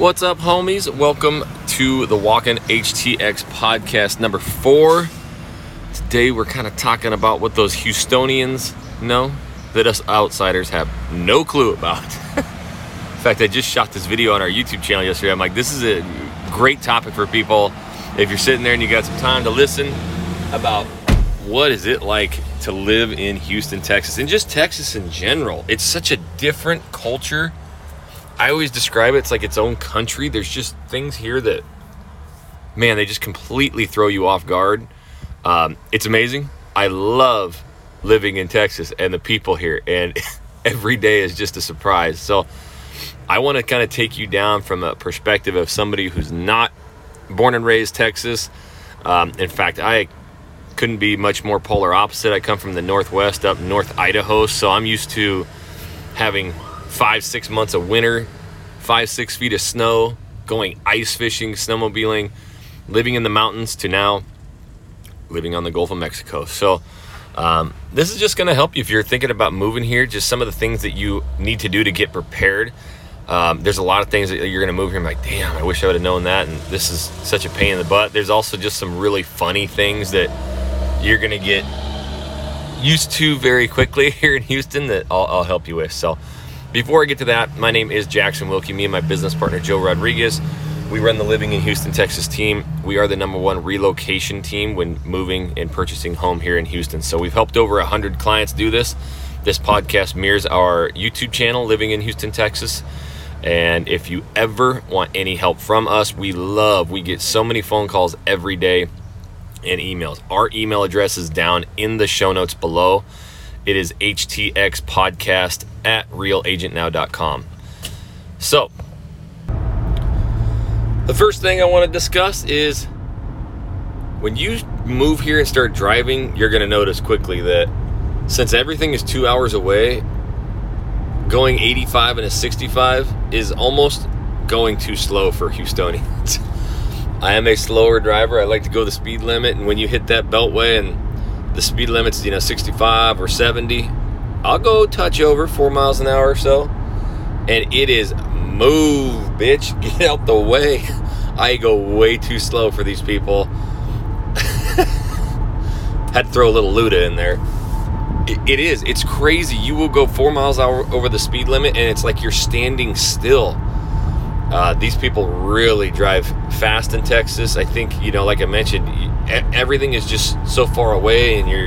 What's up, homies? Welcome to the Walkin HTX podcast number four. Today, we're kind of talking about what those Houstonians know that us outsiders have no clue about. In fact, I just shot this video on our YouTube channel yesterday. I'm like, this is a great topic for people. If you're sitting there and you got some time to listen about what is it like to live in Houston, Texas, and just Texas in general. It's such a different culture I always describe it, it's like its own country. There's just things here that, man, they just completely throw you off guard. Um, it's amazing. I love living in Texas and the people here, and every day is just a surprise. So, I want to kind of take you down from a perspective of somebody who's not born and raised Texas. Um, in fact, I couldn't be much more polar opposite. I come from the Northwest up North Idaho, so I'm used to having five, six months of winter, five, six feet of snow, going ice fishing, snowmobiling, living in the mountains to now living on the Gulf of Mexico. So, um, this is just going to help you if you're thinking about moving here. Just some of the things that you need to do to get prepared. Um, there's a lot of things that you're going to move here. I'm like, damn, I wish I would have known that. And this is such a pain in the butt. There's also just some really funny things that you're going to get used to very quickly here in Houston that I'll, I'll help you with. So, before I get to that, my name is Jackson Wilkie. Me and my business partner Joe Rodriguez. We run the Living in Houston, Texas team. We are the number one relocation team when moving and purchasing home here in Houston. So we've helped over 100 clients do this. This podcast mirrors our YouTube channel, Living in Houston, Texas. And if you ever want any help from us, we love, we get so many phone calls every day and emails. Our email address is down in the show notes below. It is HTX podcast at realagentnow.com. So, the first thing I want to discuss is when you move here and start driving, you're going to notice quickly that since everything is two hours away, going 85 and a 65 is almost going too slow for Houstonians. I am a slower driver. I like to go the speed limit, and when you hit that beltway and the speed limit's you know 65 or 70 i'll go touch over four miles an hour or so. And it is move bitch. Get out the way. I go way too slow for these people. Had to throw a little luda in there. It, it is. It's crazy. You will go four miles hour over the speed limit and it's like you're standing still. Uh, these people really drive fast in Texas. I think you know, like I mentioned, everything is just so far away, and you're,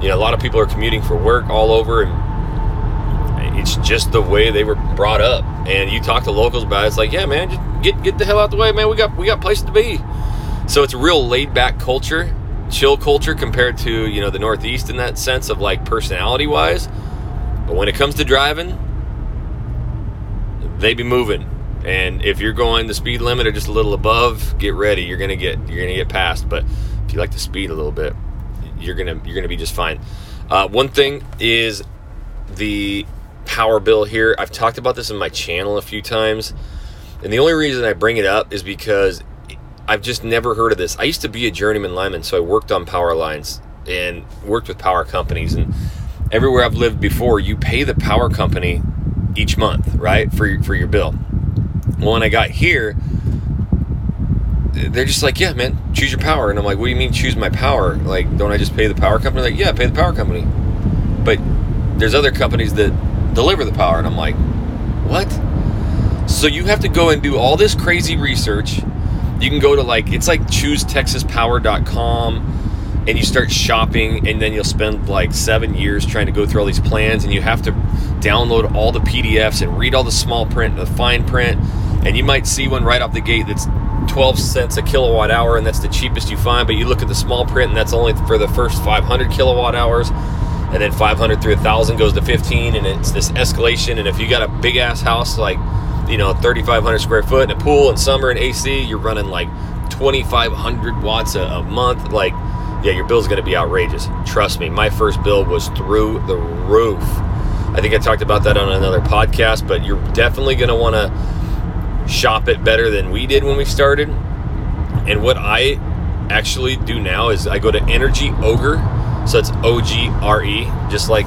you know, a lot of people are commuting for work all over, and it's just the way they were brought up. And you talk to locals about it, it's like, yeah, man, just get get the hell out of the way, man. We got we got places to be. So it's a real laid back culture, chill culture compared to you know the Northeast in that sense of like personality wise. But when it comes to driving, they be moving and if you're going the speed limit or just a little above, get ready. You're gonna get you're gonna get past. But if you like to speed a little bit, you're gonna you're gonna be just fine. Uh, one thing is the power bill here. I've talked about this in my channel a few times, and the only reason I bring it up is because I've just never heard of this. I used to be a journeyman lineman, so I worked on power lines and worked with power companies. And everywhere I've lived before, you pay the power company each month, right, for for your bill. Well, when I got here, they're just like, yeah, man, choose your power. And I'm like, what do you mean choose my power? Like, don't I just pay the power company? Like, yeah, pay the power company. But there's other companies that deliver the power. And I'm like, what? So you have to go and do all this crazy research. You can go to like, it's like choosetexaspower.com and you start shopping and then you'll spend like seven years trying to go through all these plans and you have to download all the pdfs and read all the small print the fine print and you might see one right off the gate that's 12 cents a kilowatt hour and that's the cheapest you find but you look at the small print and that's only for the first 500 kilowatt hours and then 500 through 1000 goes to 15 and it's this escalation and if you got a big ass house like you know 3500 square foot and a pool and summer and ac you're running like 2500 watts a, a month like yeah your bill's going to be outrageous. Trust me my first bill was through the roof. I think i talked about that on another podcast but you're definitely going to want to shop it better than we did when we started. And what I actually do now is I go to Energy Ogre. So it's O G R E, just like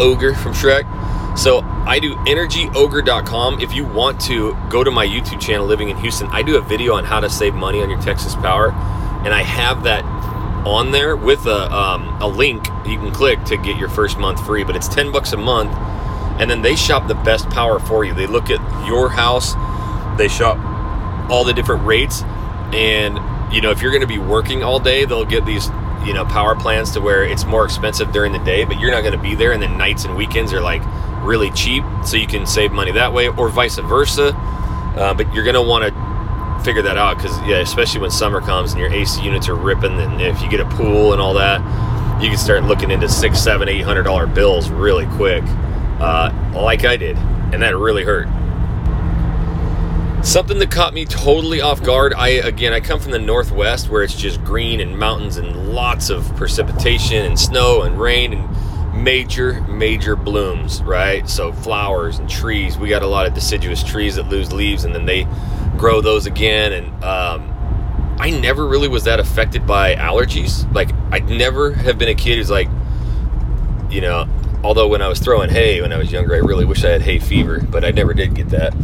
Ogre from Shrek. So I do energyogre.com. If you want to go to my YouTube channel, Living in Houston, I do a video on how to save money on your Texas power, and I have that on there with a, um, a link you can click to get your first month free. But it's ten bucks a month, and then they shop the best power for you. They look at your house, they shop all the different rates, and you know if you're going to be working all day, they'll get these you know power plans to where it's more expensive during the day, but you're not going to be there, and then nights and weekends are like really cheap, so you can save money that way, or vice versa. Uh, but you're going to want to figure that out because, yeah, especially when summer comes and your AC units are ripping, and if you get a pool and all that, you can start looking into six, seven, eight hundred dollar bills really quick, uh, like I did, and that really hurt. Something that caught me totally off guard. I again, I come from the northwest where it's just green and mountains and lots of precipitation and snow and rain and major, major blooms, right? So flowers and trees. We got a lot of deciduous trees that lose leaves and then they grow those again. And um, I never really was that affected by allergies. Like I'd never have been a kid who's like, you know, although when I was throwing hay when I was younger, I really wish I had hay fever, but I never did get that.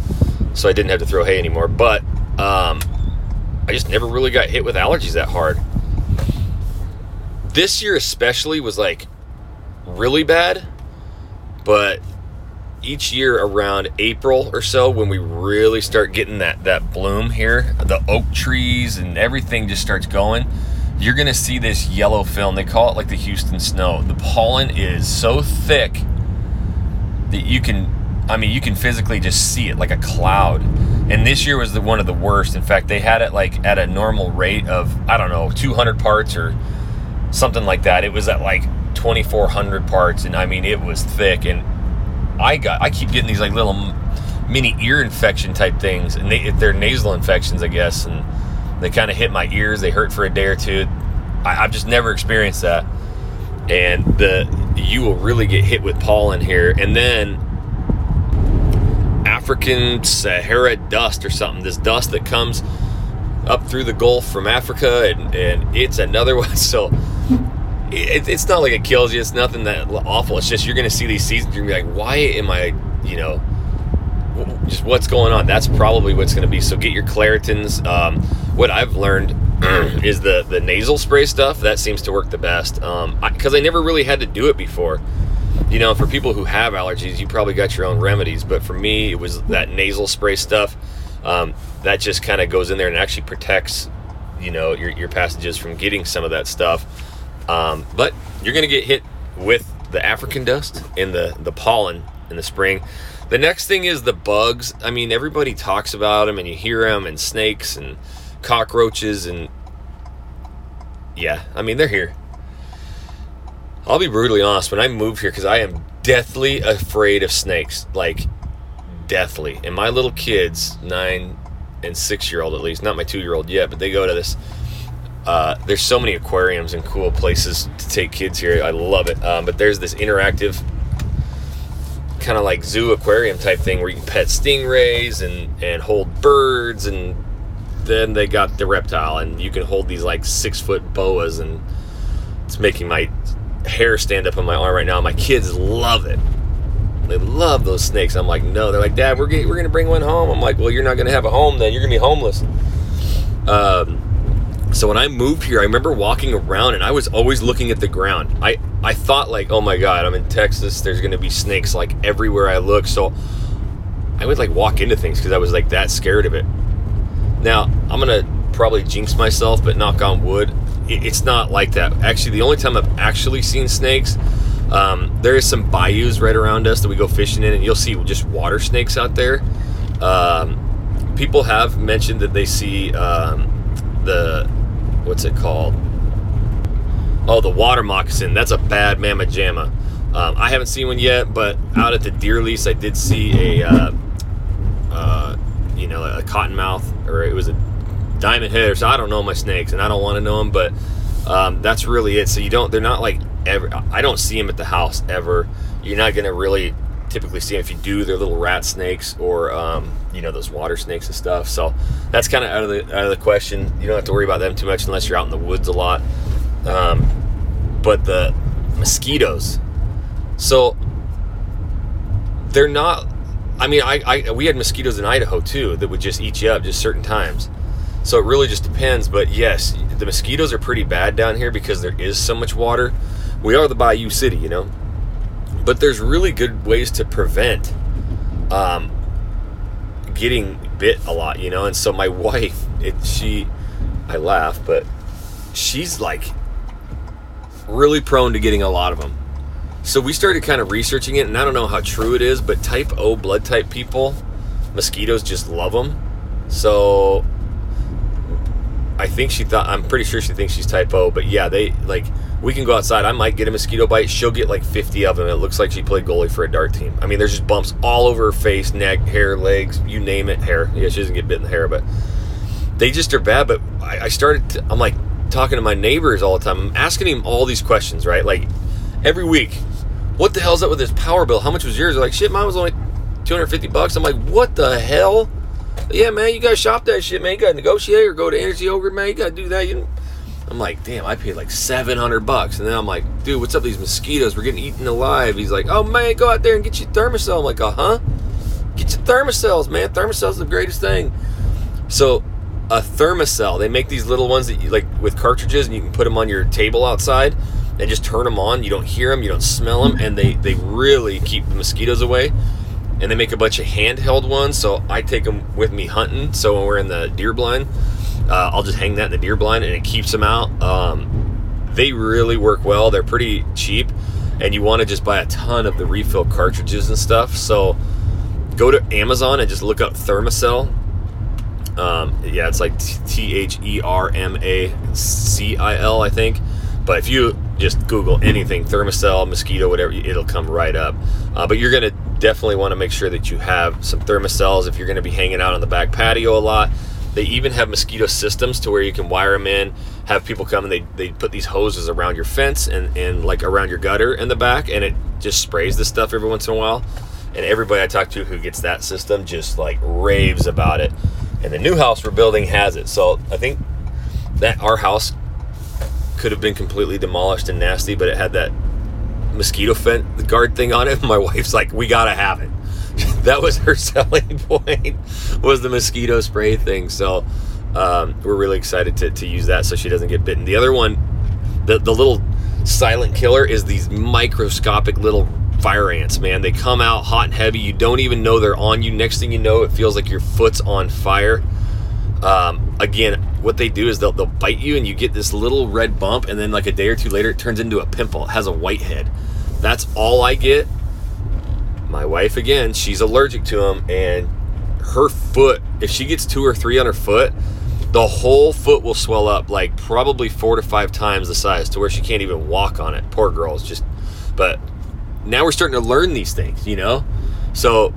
So I didn't have to throw hay anymore. But um, I just never really got hit with allergies that hard. This year especially was like really bad, but each year around April or so, when we really start getting that that bloom here, the oak trees and everything just starts going, you're gonna see this yellow film. They call it like the Houston snow. The pollen is so thick that you can, I mean, you can physically just see it like a cloud. And this year was the one of the worst. In fact, they had it like at a normal rate of I don't know 200 parts or something like that. It was at like 2400 parts and i mean it was thick and i got i keep getting these like little mini ear infection type things and they, they're nasal infections i guess and they kind of hit my ears they hurt for a day or two I, i've just never experienced that and the you will really get hit with pollen here and then african sahara dust or something this dust that comes up through the gulf from africa and, and it's another one so it, it's not like it kills you. It's nothing that awful. It's just you're going to see these seasons. You're going to be like, why am I, you know, just what's going on? That's probably what's going to be. So get your Claritins. Um, what I've learned is the the nasal spray stuff. That seems to work the best. Um, because I, I never really had to do it before. You know, for people who have allergies, you probably got your own remedies. But for me, it was that nasal spray stuff. Um, that just kind of goes in there and actually protects, you know, your, your passages from getting some of that stuff. Um, but you're going to get hit with the African dust and the, the pollen in the spring. The next thing is the bugs. I mean, everybody talks about them and you hear them, and snakes and cockroaches, and yeah, I mean, they're here. I'll be brutally honest, when I moved here, because I am deathly afraid of snakes, like deathly. And my little kids, nine and six year old at least, not my two year old yet, but they go to this uh, there's so many aquariums and cool places to take kids here. I love it. Um, but there's this interactive kind of like zoo aquarium type thing where you can pet stingrays and, and hold birds and then they got the reptile and you can hold these like six foot boas and it's making my hair stand up on my arm right now. My kids love it. They love those snakes. I'm like, no. They're like, Dad, we're, we're going to bring one home. I'm like, well, you're not to have a home then. You're to be homeless. Um, so when I moved here, I remember walking around and I was always looking at the ground. I, I thought like, oh my God, I'm in Texas. There's to be snakes like everywhere I look. So I would like walk into things because I was like that scared of it. Now I'm going to probably jinx myself, but knock on wood, it's not like that. Actually, the only time I've actually seen snakes, um, there is some bayous right around us that we go fishing in, and you'll see just water snakes out there. Um, people have mentioned that they see um, the what's it called? Oh, the water moccasin. That's a bad mamma jamma. Um, I haven't seen one yet, but out at the deer lease, I did see a, uh, you know, a cottonmouth, or it was a diamond head, so I don't know my snakes, and I don't want to know them, but um, that's really it. So you don't, they're not like ever. I don't see them at the house ever. You're not gonna really typically see them. If you do, they're little rat snakes or um, you know those water snakes and stuff. So that's kind of out of the out of the question. You don't have to worry about them too much unless you're out in the woods a lot. Um, but the mosquitoes. So they're not. I mean, I, I we had mosquitoes in Idaho too that would just eat you up just certain times. So it really just depends. But yes, the mosquitoes are pretty bad down here because there is so much water. We are the Bayou City, you know. But there's really good ways to prevent um, getting bit a lot, you know. And so my wife, it, she, I laugh, but she's like really prone to getting a lot of them. So we started kind of researching it, and I don't know how true it is, but type O blood type people, mosquitoes just love them. So I think she thought, I'm pretty sure she thinks she's type O, but yeah, they like, we can go outside. I might get a mosquito bite. She'll get like 50 of them. It looks like she played goalie for a dart team. I mean, there's just bumps all over her face, neck, hair, legs, you name it, hair. Yeah, she doesn't get bit in the hair, but they just are bad. But I, I started, to, I'm like talking to my neighbors all the time. I'm asking him all these questions, right? Like every week, what the hell's up with this power bill? How much was yours? They're like, shit, mine was only 250 bucks. I'm like, what the hell? Yeah, man, you gotta shop that shit, man. You gotta negotiate or go to Energy Ogre, man. You gotta do that. You I'm like, damn, I paid like 700 bucks. And then I'm like, dude, what's up with these mosquitoes? We're getting eaten alive. He's like, oh, man, go out there and get your Thermacell. I'm like, uh huh. Get your Thermacells, man. Thermacell's the greatest thing. So, a Thermacell, they make these little ones that you like with cartridges and you can put them on your table outside and just turn them on. You don't hear them, you don't smell them, and they, they really keep the mosquitoes away. And they make a bunch of handheld ones. So, I take them with me hunting. So, when we're in the deer blind, uh, I'll just hang that in the deer blind and it keeps them out. Um, they really work well. They're pretty cheap, and you want to just buy a ton of the refill cartridges and stuff. So go to Amazon and just look up Thermacell. Um, yeah, it's like T H E R M A C I L, I think. But if you just Google anything, Thermacell, mosquito, whatever, it'll come right up. Uh, but you're going to definitely want to make sure that you have some Thermacells if you're going to be hanging out on the back patio a lot. They even have mosquito systems to where you can wire them in, have people come and they, they put these hoses around your fence and, and like around your gutter in the back, and it just sprays the stuff every once in a while. And everybody I talk to who gets that system just like raves about it. And the new house we're building has it. So I think that our house could have been completely demolished and nasty, but it had that mosquito fence guard thing on it. My wife's like, we gotta have it. that was her selling point was the mosquito spray thing. So um, we're really excited to, to use that so she doesn't get bitten. The other one, the, the little silent killer is these microscopic little fire ants, man. They come out hot and heavy. You don't even know they're on you. Next thing you know, it feels like your foot's on fire. Um, again, what they do is they'll, they'll bite you and you get this little red bump, and then like a day or two later, it turns into a pimple. It has a white head. That's all I get my wife again, she's allergic to them, and her foot, if she gets two or three on her foot, the whole foot will swell up like probably four to five times the size to where she can't even walk on it. Poor girl, it's just, but now we're starting to learn these things, you know? So,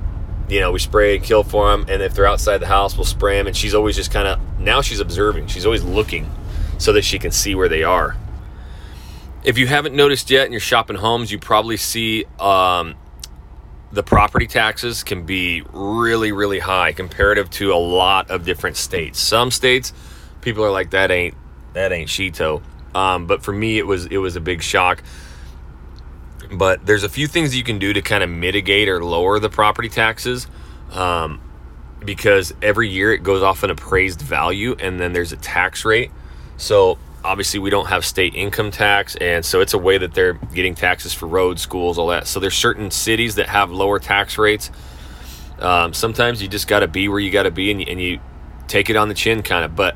you know, we spray and kill for them, and if they're outside the house, we'll spray them. And she's always just kind of, now she's observing, she's always looking so that she can see where they are. If you haven't noticed yet and you're shopping homes, you probably see um, the property taxes can be really, really high comparative to a lot of different states. Some states, people are like, that ain't that ain't Shito. Um, but for me, it was it was a big shock. But there's a few things you can do to kind of mitigate or lower the property taxes, um, because every year it goes off an appraised value, and then there's a tax rate. So obviously we don't have state income tax and so it's a way that they're getting taxes for roads schools all that so there's certain cities that have lower tax rates um, sometimes you just got to be where you got to be and you, and you take it on the chin kind of but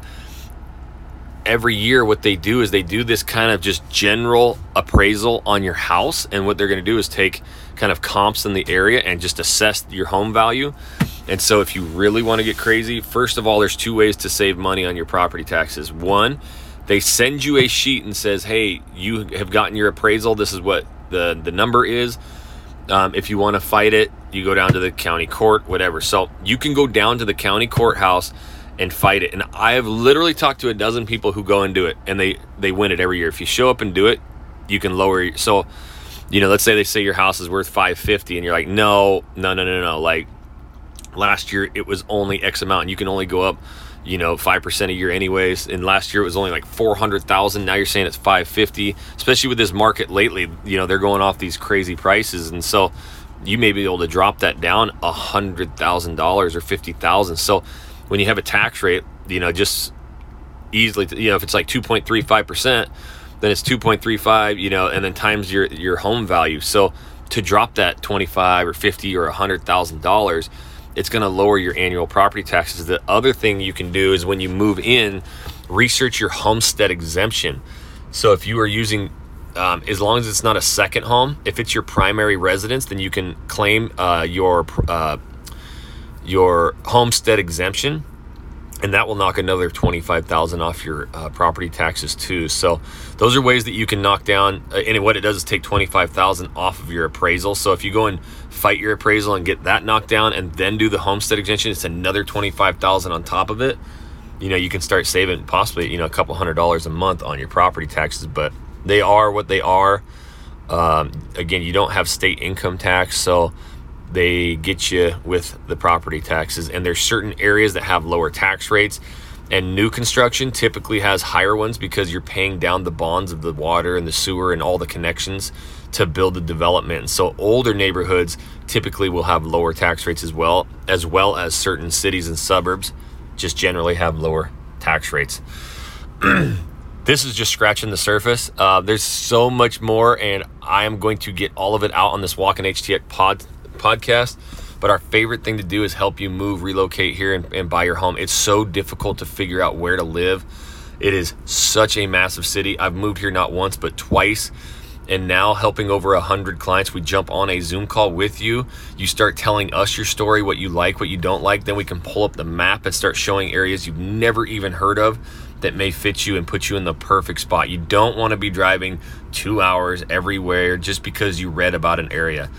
every year what they do is they do this kind of just general appraisal on your house and what they're going to do is take kind of comps in the area and just assess your home value and so if you really want to get crazy first of all there's two ways to save money on your property taxes one they send you a sheet and says, "Hey, you have gotten your appraisal. This is what the the number is. Um, if you want to fight it, you go down to the county court, whatever. So you can go down to the county courthouse and fight it. And I have literally talked to a dozen people who go and do it, and they they win it every year. If you show up and do it, you can lower. So, you know, let's say they say your house is worth five fifty, and you're like, no, no, no, no, no. Like last year, it was only X amount, and you can only go up you know, 5% a year anyways. And last year it was only like 400,000. Now you're saying it's 550, especially with this market lately, you know, they're going off these crazy prices. And so you may be able to drop that down a hundred thousand dollars or fifty thousand. So when you have a tax rate, you know, just easily, you know, if it's like two point three five percent, then it's two point three five, you know, and then times your your home value. So to drop that twenty five or fifty or a hundred thousand dollars, it's going to lower your annual property taxes. The other thing you can do is when you move in, research your homestead exemption. So if you are using um, as long as it's not a second home. If it's your primary residence, then you can claim uh, your uh, your homestead exemption, and that will knock another twenty five thousand off your uh, property taxes too. So those are ways that you can knock down. Uh, and what it does is take twenty five thousand off of your appraisal. So if you go and fight your appraisal and get that knocked down, and then do the homestead exemption, it's another twenty five thousand on top of it. You know, you can start saving possibly you know a couple hundred dollars a month on your property taxes, but they are what they are. Um, again, you don't have state income tax, so they get you with the property taxes. And there's certain areas that have lower tax rates. And new construction typically has higher ones because you're paying down the bonds of the water and the sewer and all the connections to build the development. So older neighborhoods typically will have lower tax rates as well, as well as certain cities and suburbs just generally have lower tax rates. this is just scratching the surface. Uh, there's so much more, and I am going to get all of it out on this Walk HTX pod, podcast. But our favorite thing to do is help you move, relocate here, and, and buy your home. It's so difficult to figure out where to live. It is such a massive city. I've moved here not once, but twice. And now, helping over a hundred clients, we jump on a Zoom call with you. You start telling us your story, what you like, what you don't like. Then we can pull up the map and start showing areas you've never even heard of that may fit you and put you in the perfect spot. You don't want to be driving two hours everywhere just because you read about an area.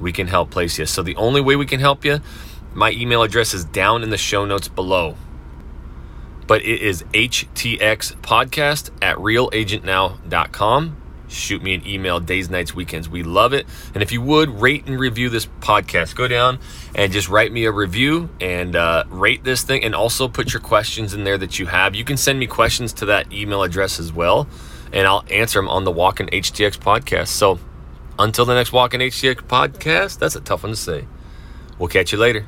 We can help place you. So, the only way we can help you, my email address is down in the show notes below. But it is htxpodcast at realagentnow.com shoot me an email days, nights, weekends. We love it. And if you would rate and review this podcast, go down and just write me a review and uh, rate this thing. And also put your questions in there that you have. You can send me questions to that email address as well, and I'll answer them on the Walkin HTX podcast. So until the next Walkin HTX podcast, that's a tough one to say. We'll catch you later.